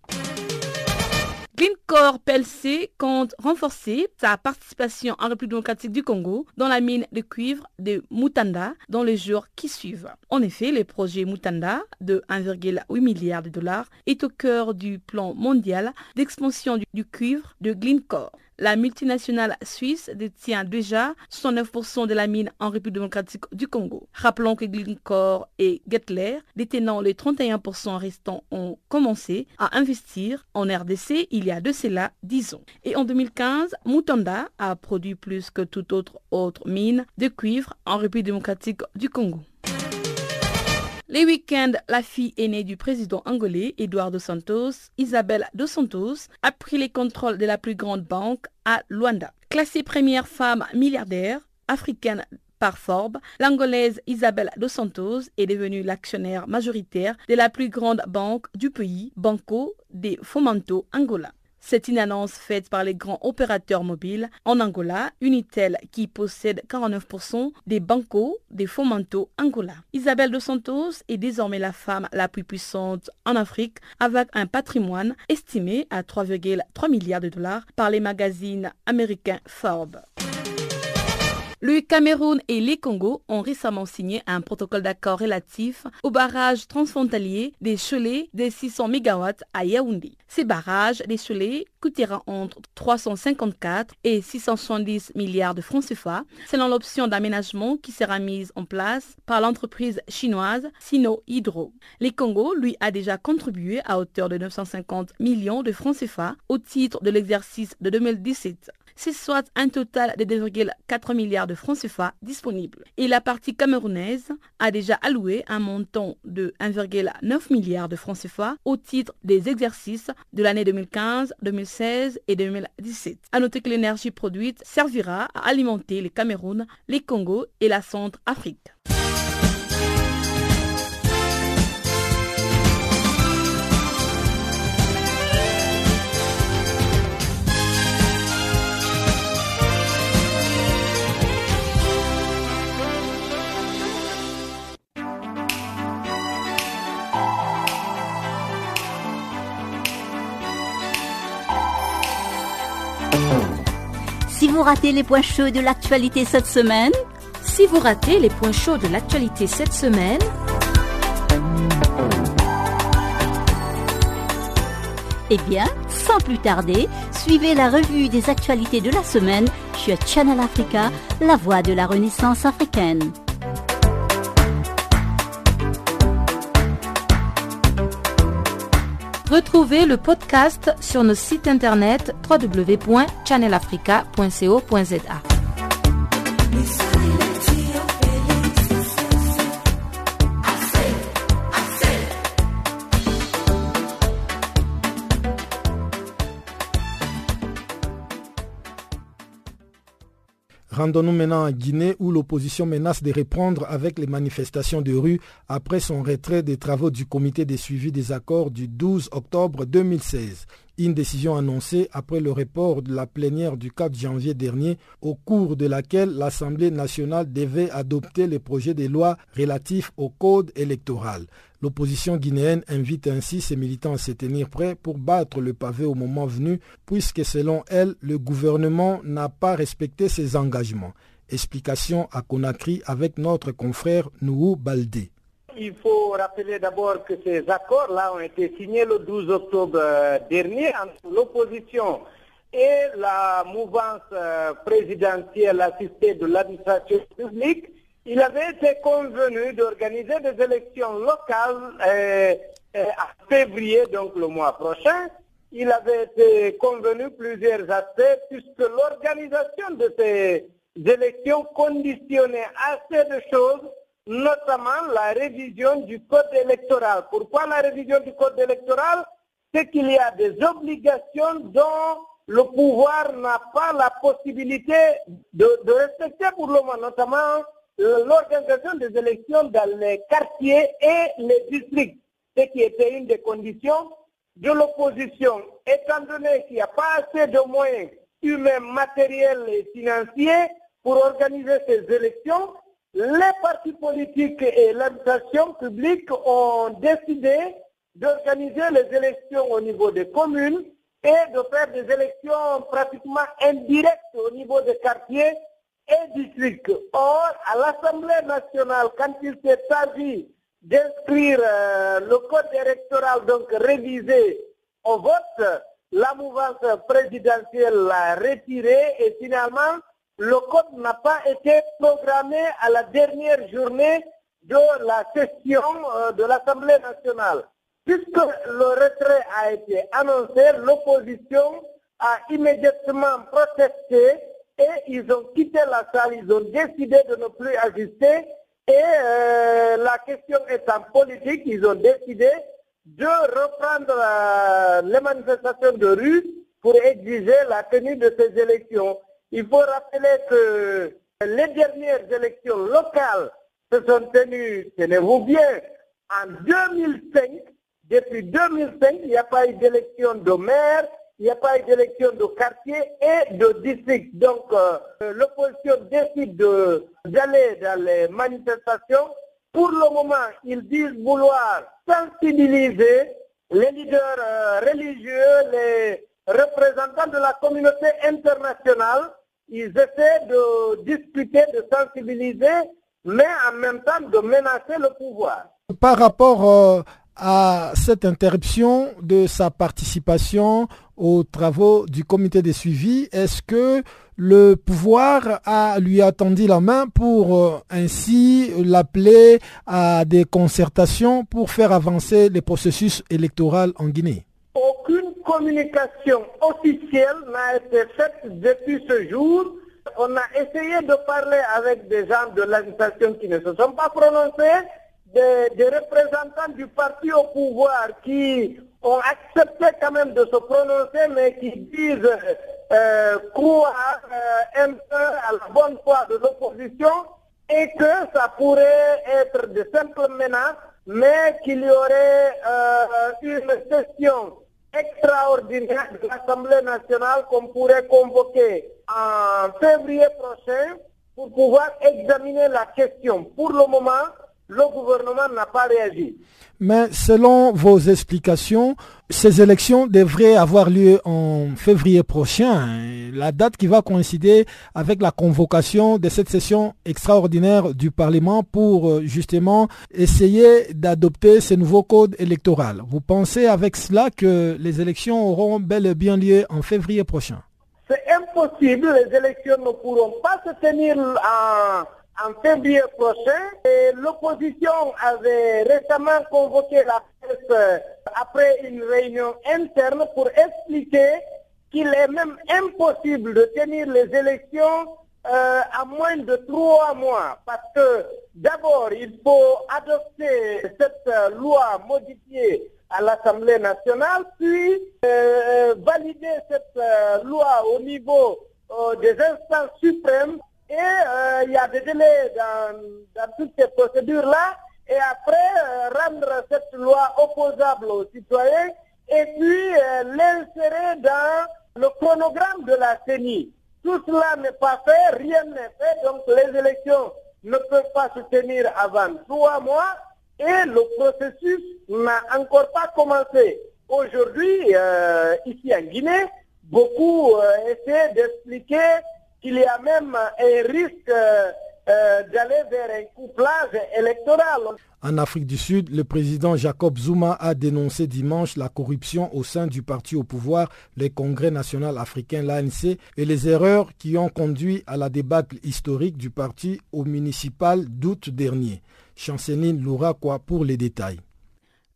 Glencore PLC compte renforcer sa participation en République démocratique du Congo dans la mine de cuivre de Mutanda dans les jours qui suivent. En effet, le projet Mutanda de 1,8 milliard de dollars est au cœur du plan mondial d'expansion du, du cuivre de Glencore. La multinationale suisse détient déjà 69% de la mine en République démocratique du Congo. Rappelons que Glencore et Gettler, détenant les 31% restants, ont commencé à investir en RDC il y a de cela 10 ans. Et en 2015, Mutanda a produit plus que toute autre autre mine de cuivre en République démocratique du Congo. Les week-ends, la fille aînée du président angolais, Eduardo Santos, Isabelle dos Santos, a pris les contrôles de la plus grande banque à Luanda. Classée première femme milliardaire africaine par Forbes, l'angolaise Isabelle dos Santos est devenue l'actionnaire majoritaire de la plus grande banque du pays, Banco de Fomento Angola. C'est une annonce faite par les grands opérateurs mobiles en Angola, Unitel qui possède 49% des bancos des Fomento Angola. Isabelle dos Santos est désormais la femme la plus puissante en Afrique avec un patrimoine estimé à 3,3 milliards de dollars par les magazines américains Forbes. Le Cameroun et les Congo ont récemment signé un protocole d'accord relatif au barrage transfrontalier des Chelets de 600 MW à Yaoundé. Ces barrages des Chelets coûtera entre 354 et 670 milliards de francs CFA, selon l'option d'aménagement qui sera mise en place par l'entreprise chinoise Sino Hydro. Les Congo lui a déjà contribué à hauteur de 950 millions de francs CFA au titre de l'exercice de 2017 c'est soit un total de 2,4 milliards de francs CFA disponibles. Et la partie camerounaise a déjà alloué un montant de 1,9 milliard de francs CFA au titre des exercices de l'année 2015, 2016 et 2017. À noter que l'énergie produite servira à alimenter les Cameroun, les Congo et la Centrafrique. Vous ratez les points chauds de l'actualité cette semaine, Si vous ratez les points chauds de l'actualité cette semaine, eh bien, sans plus tarder, suivez la revue des actualités de la semaine sur Channel Africa, la voix de la Renaissance africaine. Retrouvez le podcast sur notre site internet www.channelafrica.co.za. Rendons-nous maintenant en Guinée où l'opposition menace de reprendre avec les manifestations de rue après son retrait des travaux du comité de suivi des accords du 12 octobre 2016. Une décision annoncée après le report de la plénière du 4 janvier dernier au cours de laquelle l'Assemblée nationale devait adopter les projets de loi relatifs au code électoral. L'opposition guinéenne invite ainsi ses militants à se tenir prêts pour battre le pavé au moment venu, puisque selon elle, le gouvernement n'a pas respecté ses engagements. Explication à Conakry avec notre confrère Nouhou Baldé. Il faut rappeler d'abord que ces accords-là ont été signés le 12 octobre dernier entre l'opposition et la mouvance présidentielle assistée de l'administration publique. Il avait été convenu d'organiser des élections locales euh, euh, en février, donc le mois prochain. Il avait été convenu plusieurs aspects puisque l'organisation de ces élections conditionnées assez de choses, notamment la révision du code électoral. Pourquoi la révision du code électoral? C'est qu'il y a des obligations dont le pouvoir n'a pas la possibilité de respecter pour le moment, notamment l'organisation des élections dans les quartiers et les districts, ce qui était une des conditions de l'opposition. Étant donné qu'il n'y a pas assez de moyens humains, matériels et financiers pour organiser ces élections, les partis politiques et l'administration publique ont décidé d'organiser les élections au niveau des communes et de faire des élections pratiquement indirectes au niveau des quartiers et. Or, à l'Assemblée nationale, quand il s'est agi d'inscrire euh, le code électoral, donc révisé au vote, la mouvance présidentielle l'a retiré et finalement, le code n'a pas été programmé à la dernière journée de la session euh, de l'Assemblée nationale. Puisque le retrait a été annoncé, l'opposition a immédiatement protesté et ils ont quitté la salle, ils ont décidé de ne plus ajuster et euh, la question étant politique, ils ont décidé de reprendre euh, les manifestations de rue pour exiger la tenue de ces élections. Il faut rappeler que les dernières élections locales se sont tenues, tenez-vous bien, en 2005. Depuis 2005, il n'y a pas eu d'élection de maire, il n'y a pas d'élection de quartier et de district. Donc, euh, l'opposition décide d'aller dans les manifestations. Pour le moment, ils disent vouloir sensibiliser les leaders euh, religieux, les représentants de la communauté internationale. Ils essaient de discuter, de sensibiliser, mais en même temps de menacer le pouvoir. Par rapport euh, à cette interruption de sa participation aux travaux du comité de suivi, est-ce que le pouvoir a lui attendu la main pour euh, ainsi l'appeler à des concertations pour faire avancer les processus électoraux en Guinée? Aucune communication officielle n'a été faite depuis ce jour. On a essayé de parler avec des gens de l'administration qui ne se sont pas prononcés des, représentants du parti au pouvoir qui ont accepté quand même de se prononcer, mais qui disent euh, croire euh, à la bonne foi de l'opposition et que ça pourrait être de simples menaces, mais qu'il y aurait euh, une session extraordinaire de l'Assemblée nationale qu'on pourrait convoquer en février prochain pour pouvoir examiner la question. Pour le moment, le gouvernement n'a pas réagi. Mais selon vos explications, ces élections devraient avoir lieu en février prochain, la date qui va coïncider avec la convocation de cette session extraordinaire du Parlement pour euh, justement essayer d'adopter ce nouveau code électoral. Vous pensez avec cela que les élections auront bel et bien lieu en février prochain? C'est impossible, les élections ne pourront pas se tenir en en février prochain. L'opposition avait récemment convoqué la presse euh, après une réunion interne pour expliquer qu'il est même impossible de tenir les élections euh, à moins de trois mois. Parce que d'abord, il faut adopter cette euh, loi modifiée à l'Assemblée nationale, puis valider cette loi au niveau des instances suprêmes et euh, il y a des délais dans, toutes ces procédures-là. Et après, euh, rendre cette loi opposable aux citoyens et puis euh, l'insérer dans le chronogramme de la CENI. Tout cela n'est pas fait, rien n'est fait, donc les élections ne peuvent pas se tenir avant trois mois et le processus n'a encore pas commencé. Aujourd'hui, ici en Guinée, beaucoup essaient d'expliquer qu'il y a même un risque euh, d'aller vers un couplage électoral. En Afrique du Sud, le président Jacob Zuma a dénoncé dimanche la corruption au sein du parti au pouvoir, le Congrès national africain, l'ANC, et les erreurs qui ont conduit à la débâcle historique du parti au municipal d'août dernier. Chanceline quoi pour les détails?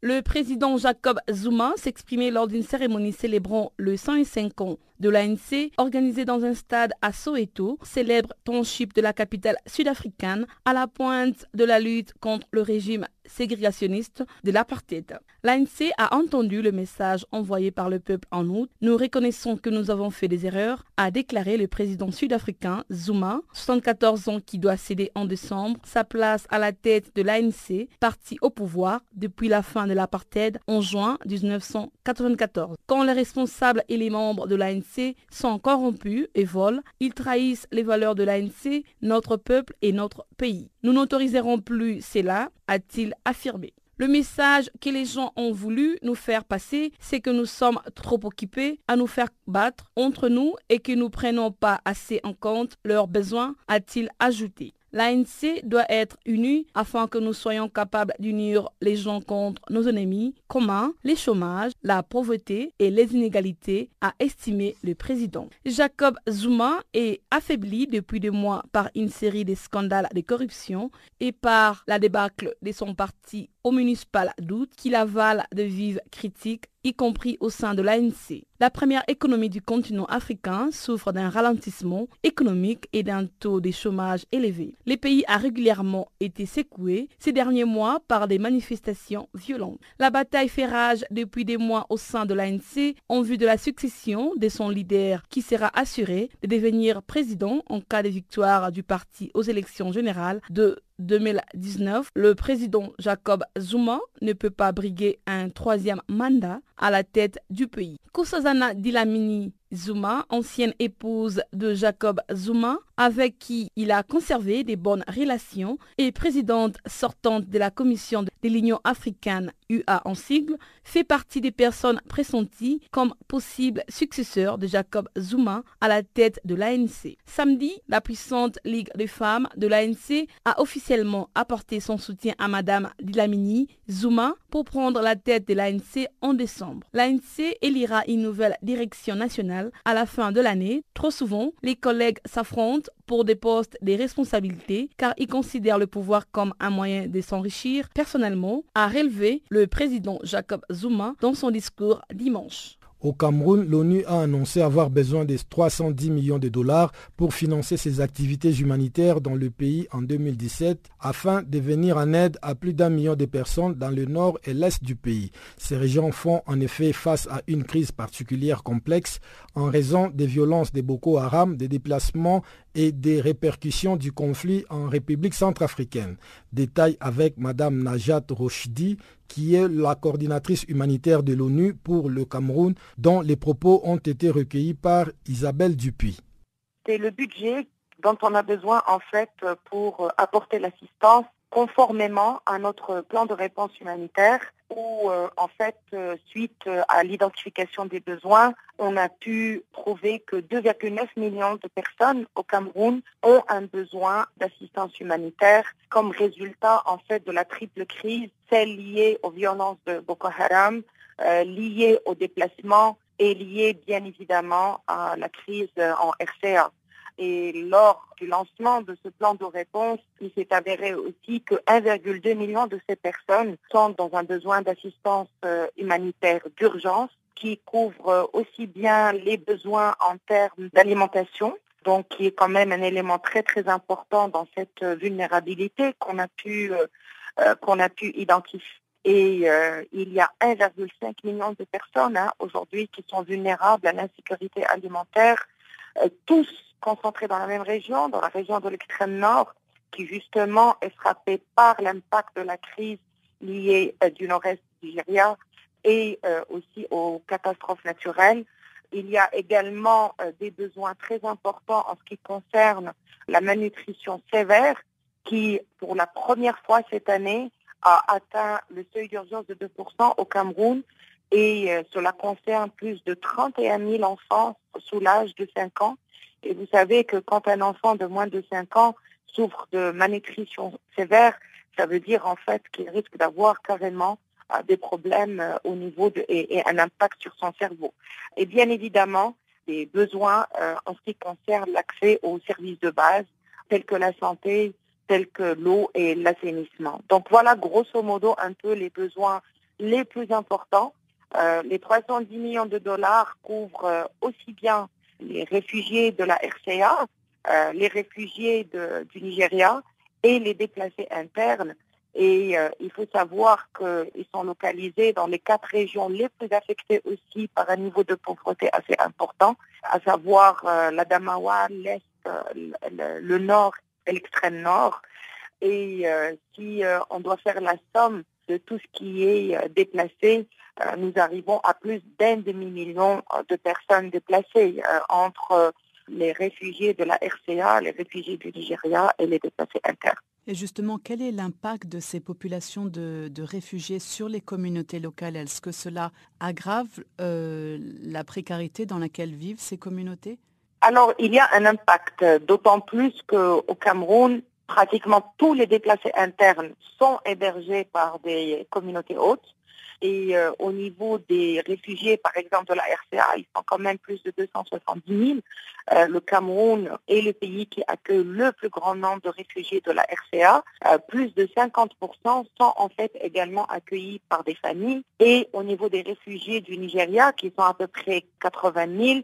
Le président Jacob Zuma s'exprimait lors d'une cérémonie célébrant le 105 ans de l'ANC organisée dans un stade à Soweto, célèbre township de la capitale sud-africaine, à la pointe de la lutte contre le régime ségrégationniste de l'apartheid. L'ANC a entendu le message envoyé par le peuple en août. Nous reconnaissons que nous avons fait des erreurs, a déclaré le président sud-africain Zuma, 74 ans qui doit céder en décembre sa place à la tête de l'ANC, parti au pouvoir depuis la fin de l'apartheid en juin 1994. Quand les responsables et les membres de l'ANC sont corrompus et volent, ils trahissent les valeurs de l'ANC, notre peuple et notre pays. Nous n'autoriserons plus cela, a-t-il affirmé. Le message que les gens ont voulu nous faire passer, c'est que nous sommes trop occupés à nous faire battre entre nous et que nous prenons pas assez en compte leurs besoins, a-t-il ajouté. L'ANC doit être unie afin que nous soyons capables d'unir les gens contre nos ennemis communs, les chômages, la pauvreté et les inégalités, a estimé le président. Jacob Zuma est affaibli depuis des mois par une série de scandales de corruption et par la débâcle de son parti au municipal d'août qu'il avale de vives critiques y compris au sein de l'ANC. La première économie du continent africain souffre d'un ralentissement économique et d'un taux de chômage élevé. Le pays a régulièrement été secoué ces derniers mois par des manifestations violentes. La bataille fait rage depuis des mois au sein de l'ANC en vue de la succession de son leader qui sera assuré de devenir président en cas de victoire du parti aux élections générales de 2019, le président Jacob Zuma ne peut pas briguer un troisième mandat à la tête du pays. Kusazana Dilamini Zuma, ancienne épouse de Jacob Zuma, avec qui il a conservé des bonnes relations, et présidente sortante de la commission de l'Union africaine UA en sigle, fait partie des personnes pressenties comme possible successeur de Jacob Zuma à la tête de l'ANC. Samedi, la puissante Ligue des femmes de l'ANC a officiellement apporté son soutien à Madame Dilamini Zuma pour prendre la tête de l'ANC en décembre. L'ANC élira une nouvelle direction nationale à la fin de l'année. Trop souvent, les collègues s'affrontent pour des postes de responsabilités car ils considèrent le pouvoir comme un moyen de s'enrichir personnellement, a relevé le président Jacob Zuma dans son discours dimanche. Au Cameroun, l'ONU a annoncé avoir besoin de 310 millions de dollars pour financer ses activités humanitaires dans le pays en 2017 afin de venir en aide à plus d'un million de personnes dans le nord et l'est du pays. Ces régions font en effet face à une crise particulière complexe en raison des violences de Boko Haram, des déplacements et des répercussions du conflit en République centrafricaine. Détail avec Mme Najat Rochdi, qui est la coordinatrice humanitaire de l'ONU pour le Cameroun, dont les propos ont été recueillis par Isabelle Dupuis. C'est le budget dont on a besoin en fait pour apporter l'assistance conformément à notre plan de réponse humanitaire où euh, en fait euh, suite à l'identification des besoins, on a pu prouver que 2,9 millions de personnes au Cameroun ont un besoin d'assistance humanitaire comme résultat en fait de la triple crise, celle liée aux violences de Boko Haram, euh, liée au déplacement et liée bien évidemment à la crise en RCA. Et lors du lancement de ce plan de réponse, il s'est avéré aussi que 1,2 million de ces personnes sont dans un besoin d'assistance euh, humanitaire d'urgence qui couvre euh, aussi bien les besoins en termes d'alimentation, donc qui est quand même un élément très très important dans cette euh, vulnérabilité qu'on a pu qu'on a pu identifier. Et il y a 1,5 million de personnes hein, aujourd'hui qui sont vulnérables à l'insécurité alimentaire, tous concentrés dans la même région, dans la région de l'extrême nord, qui justement est frappée par l'impact de la crise liée euh, du nord-est du Nigeria et euh, aussi aux catastrophes naturelles. Il y a également euh, des besoins très importants en ce qui concerne la malnutrition sévère qui, pour la première fois cette année, a atteint le seuil d'urgence de 2% au Cameroun et cela concerne plus de 31 000 enfants sous l'âge de 5 ans et vous savez que quand un enfant de moins de 5 ans souffre de malnutrition sévère, ça veut dire en fait qu'il risque d'avoir carrément euh, des problèmes euh, au niveau de, et, un impact sur son cerveau. Et bien évidemment, des besoins euh, en ce qui concerne l'accès aux services de base, tels que la santé, tels que l'eau et l'assainissement. Donc voilà grosso modo un peu les besoins les plus importants. Euh, les 310 millions de dollars couvrent euh, aussi bien les réfugiés de la RCA, euh, les réfugiés du Nigeria et les déplacés internes. Et il faut savoir qu'ils sont localisés dans les quatre régions les plus affectées aussi par un niveau de pauvreté assez important, à savoir l'Adamawa, l'Est, le, le, Nord et l'extrême Nord. Et si on doit faire la somme de tout ce qui est déplacé, euh, nous arrivons à plus d'un demi-million euh, de personnes déplacées euh, entre les réfugiés de la RCA, les réfugiés du Nigeria et les déplacés internes. Et justement, quel est l'impact de ces populations de, réfugiés sur les communautés locales? Est-ce que cela aggrave la précarité dans laquelle vivent ces communautés? Alors, il y a un impact, d'autant plus qu'au Cameroun, pratiquement tous les déplacés internes sont hébergés par des communautés hautes. Et euh, au niveau des réfugiés, par exemple, de la RCA, ils sont quand même plus de 270 000. Euh, le Cameroun est le pays qui accueille le plus grand nombre de réfugiés de la RCA. Euh, plus de 50% sont en fait également accueillis par des familles. Et au niveau des réfugiés du Nigeria, qui sont à peu près 80 000,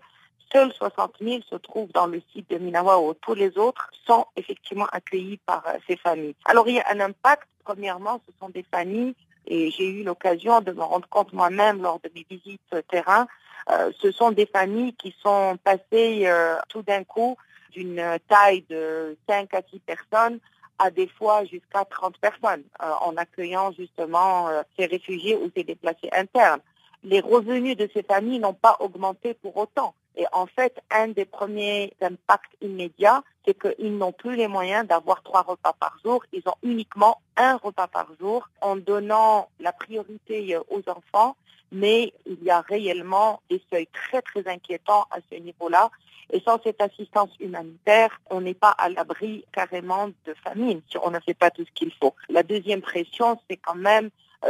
seuls 60 000 se trouvent dans le site de Minawa tous les autres sont effectivement accueillis par ces familles. Alors il y a un impact. Premièrement, ce sont des familles et j'ai eu l'occasion de me rendre compte moi-même lors de mes visites terrain, euh, ce sont des familles qui sont passées euh, tout d'un coup d'une taille de 5 à 6 personnes à des fois jusqu'à 30 personnes euh, en accueillant justement ces réfugiés ou ces déplacés internes. Les revenus de ces familles n'ont pas augmenté pour autant. Et en fait, un des premiers impacts immédiats, c'est qu'ils n'ont plus les moyens d'avoir trois repas par jour. Ils ont uniquement un repas par jour en donnant la priorité aux enfants. Mais il y a réellement des seuils très, très inquiétants à ce niveau-là. Et sans cette assistance humanitaire, on n'est pas à l'abri carrément de famine si on ne fait pas tout ce qu'il faut. La deuxième pression, c'est quand même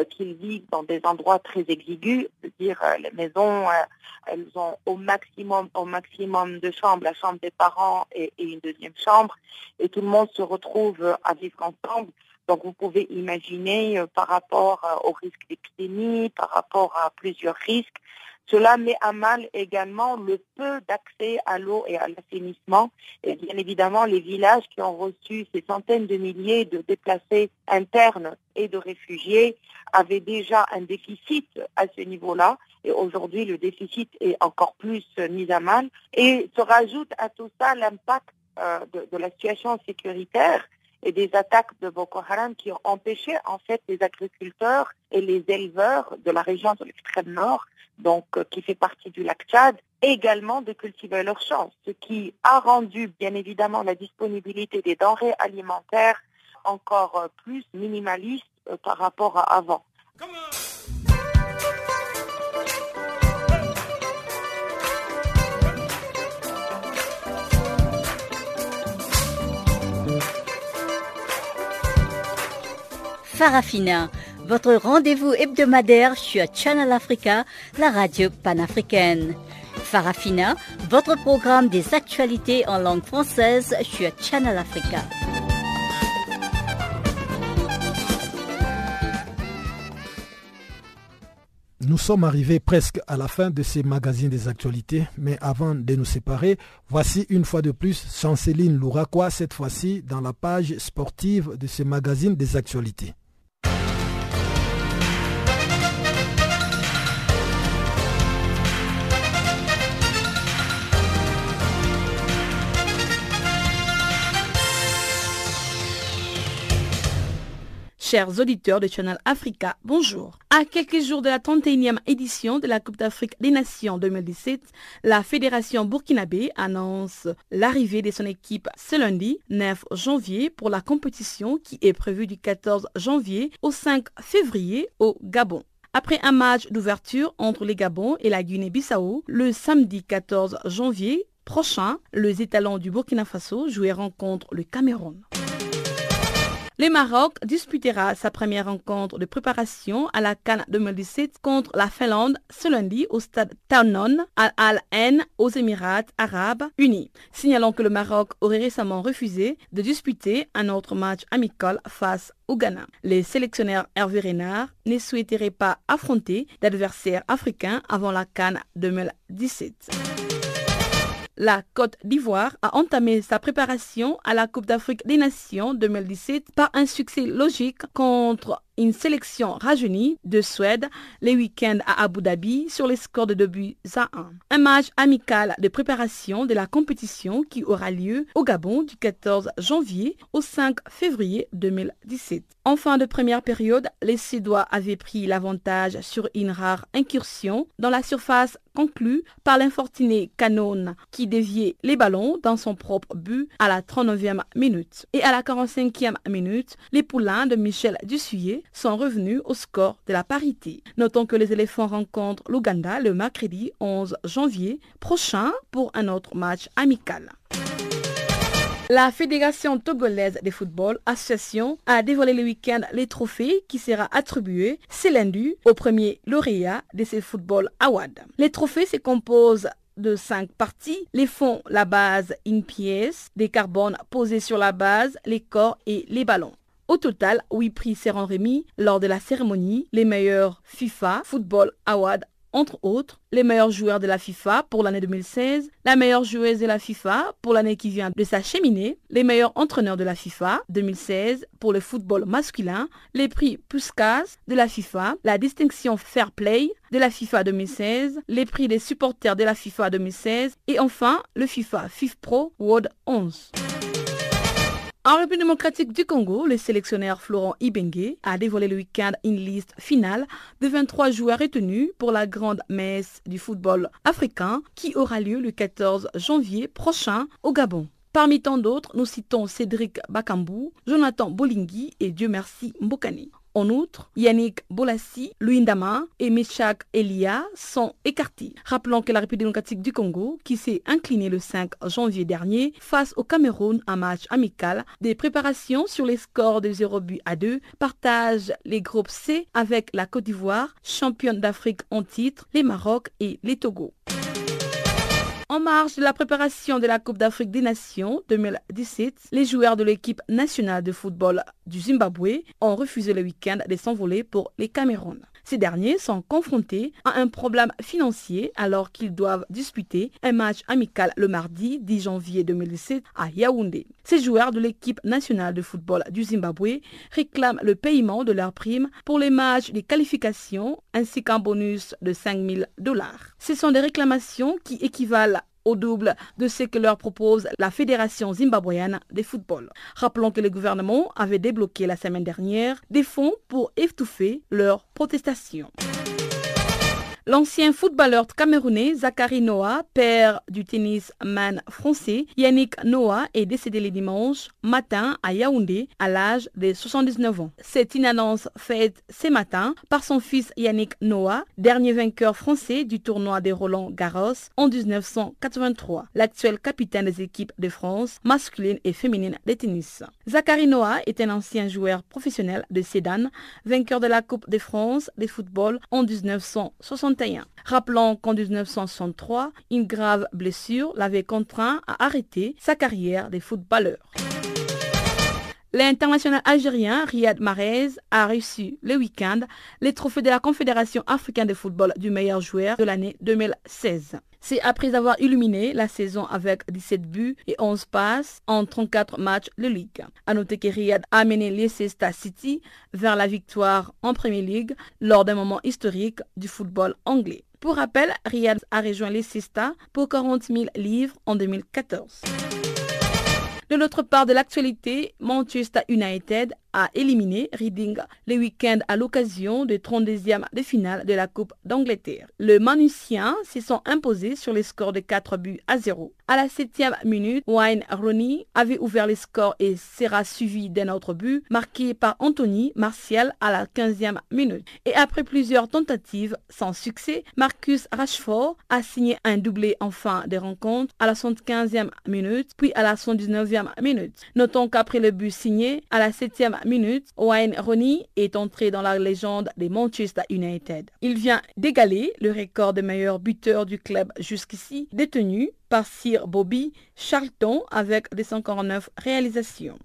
qu'ils vivent dans des endroits très exigus, c'est-à-dire euh, les maisons, euh, elles ont au maximum, au maximum de chambres, la chambre des parents et, une deuxième chambre, et tout le monde se retrouve à vivre ensemble. Donc vous pouvez imaginer par rapport au risque d'épidémie, par rapport à plusieurs risques, cela met à mal également le peu d'accès à l'eau et à l'assainissement. Et bien évidemment, les villages qui ont reçu ces centaines de milliers de déplacés internes et de réfugiés avaient déjà un déficit à ce niveau-là. Et aujourd'hui, le déficit est encore plus mis à mal. Et se rajoute à tout ça l'impact euh, de, de la situation sécuritaire et des attaques de Boko Haram qui ont empêché en fait les agriculteurs et les éleveurs de la région de l'extrême nord donc euh, qui fait partie du lac Tchad, également de cultiver leurs champs, ce qui a rendu bien évidemment la disponibilité des denrées alimentaires encore euh, plus minimaliste euh, par rapport à avant. Farafina votre rendez-vous hebdomadaire sur Channel Africa, la radio panafricaine. Farafina, votre programme des actualités en langue française sur Channel Africa. Nous sommes arrivés presque à la fin de ces magazines des actualités, mais avant de nous séparer, voici une fois de plus Chanceline Louraquois, cette fois-ci dans la page sportive de ce magazine des actualités. Chers auditeurs de Channel Africa, bonjour. À quelques jours de la 31e édition de la Coupe d'Afrique des Nations 2017, la Fédération burkinabé annonce l'arrivée de son équipe ce lundi 9 janvier pour la compétition qui est prévue du 14 janvier au 5 février au Gabon. Après un match d'ouverture entre les Gabon et la Guinée-Bissau, le samedi 14 janvier prochain, les étalons du Burkina Faso joueront contre le Cameroun. Le Maroc disputera sa première rencontre de préparation à la Cannes 2017 contre la Finlande ce lundi au stade Taunon à Al Ain aux Émirats arabes unis. Signalons que le Maroc aurait récemment refusé de disputer un autre match amical face au Ghana. Les sélectionneurs Hervé Renard ne souhaiteraient pas affronter d'adversaires africains avant la Cannes 2017 la Côte d'Ivoire a entamé sa préparation à la Coupe d'Afrique des Nations 2017 par un succès logique contre une sélection rajeunie de Suède les week-ends à Abu Dhabi sur les scores de 2 buts à 1. Un match amical de préparation de la compétition qui aura lieu au Gabon du 14 janvier au 5 février 2017. En fin de première période, les Suédois avaient pris l'avantage sur une rare incursion dans la surface conclue par l'infortuné Canon qui déviait les ballons dans son propre but à la 39e minute. Et à la 45e minute, les poulains de Michel Dussuyer sont revenus au score de la parité. Notons que les éléphants rencontrent l'Ouganda le mercredi 11 janvier prochain pour un autre match amical. La Fédération togolaise de football, association, a dévoilé le week-end les trophées qui sera attribué ce lundi au premier lauréat de ce Football Award. Les trophées se composent de cinq parties. Les fonds, la base, une pièce, des carbones posés sur la base, les corps et les ballons. Au total, huit prix seront remis lors de la cérémonie. Les meilleurs FIFA Football Award entre autres, les meilleurs joueurs de la FIFA pour l'année 2016, la meilleure joueuse de la FIFA pour l'année qui vient de s'acheminer, les meilleurs entraîneurs de la FIFA 2016 pour le football masculin, les prix Puskas de la FIFA, la distinction Fair Play de la FIFA 2016, les prix des supporters de la FIFA 2016 et enfin le FIFA FIFPro World 11. En République démocratique du Congo, le sélectionneur Florent Ibengue a dévoilé le week-end une liste finale de 23 joueurs retenus pour la grande messe du football africain qui aura lieu le 14 janvier prochain au Gabon. Parmi tant d'autres, nous citons Cédric Bakambou, Jonathan Bolingui et Dieu merci Mbokani. En outre, Yannick Bolassi, Luindama et Meshak Elia sont écartés. Rappelons que la République démocratique du Congo, qui s'est inclinée le 5 janvier dernier face au Cameroun en match amical des préparations sur les scores de 0 but à 2, partage les groupes C avec la Côte d'Ivoire, championne d'Afrique en titre, les Maroc et les Togo. En marge de la préparation de la Coupe d'Afrique des Nations 2017, les joueurs de l'équipe nationale de football du Zimbabwe ont refusé le week-end de s'envoler pour les Cameroun. Ces derniers sont confrontés à un problème financier alors qu'ils doivent disputer un match amical le mardi 10 janvier 2017 à Yaoundé. Ces joueurs de l'équipe nationale de football du Zimbabwe réclament le paiement de leurs primes pour les matchs de qualification ainsi qu'un bonus de 5000 dollars. Ce sont des réclamations qui équivalent double de ce que leur propose la Fédération zimbabwéenne de football. Rappelons que le gouvernement avait débloqué la semaine dernière des fonds pour étouffer leurs protestations. L'ancien footballeur camerounais Zachary Noah, père du tennisman français Yannick Noah, est décédé le dimanche matin à Yaoundé à l'âge de 79 ans. C'est une annonce faite ce matin par son fils Yannick Noah, dernier vainqueur français du tournoi des Roland Garros en 1983, l'actuel capitaine des équipes de France masculine et féminine de tennis. Zachary Noah est un ancien joueur professionnel de Sedan, vainqueur de la Coupe de France de football en 1960 Rappelons qu'en 1963, une grave blessure l'avait contraint à arrêter sa carrière de footballeur. L'international algérien Riyad Mahrez a reçu le week-end les trophées de la Confédération africaine de football du meilleur joueur de l'année 2016. C'est après avoir illuminé la saison avec 17 buts et 11 passes en 34 matchs de Ligue. A noter que Riyad a mené Leicester City vers la victoire en Premier League lors d'un moment historique du football anglais. Pour rappel, Riyad a rejoint Leicester pour 40 000 livres en 2014. De l'autre part de l'actualité, Manchester United a éliminé Reading le week-end à l'occasion des 32e de finale de la Coupe d'Angleterre. Le Manucien se sont imposés sur les scores de 4 buts à 0. À la 7e minute, Wayne Rooney avait ouvert les scores et sera suivi d'un autre but marqué par Anthony Martial à la 15e minute. Et après plusieurs tentatives sans succès, Marcus Rashford a signé un doublé en fin de rencontre à la 75e minute, puis à la 119e 19e minute. Notons qu'après le but signé à la 7e minute, Wayne Rooney est entré dans la légende des Manchester United. Il vient d'égaler le record des meilleurs buteurs du club jusqu'ici détenu par Sir Bobby Charlton avec 249 réalisations.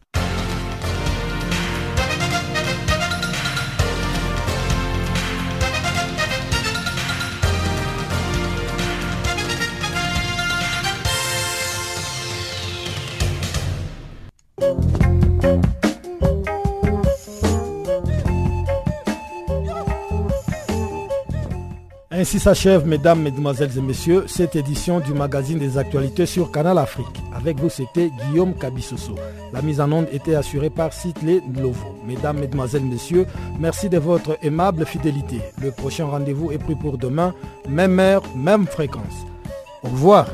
Ainsi s'achève, mesdames, mesdemoiselles et messieurs, cette édition du magazine des actualités sur Canal Afrique. Avec vous, c'était Guillaume Kabissoso. La mise en onde était assurée par Sitley Lovo. Mesdames, mesdemoiselles, messieurs, merci de votre aimable fidélité. Le prochain rendez-vous est pris pour demain, même heure, même fréquence. Au revoir.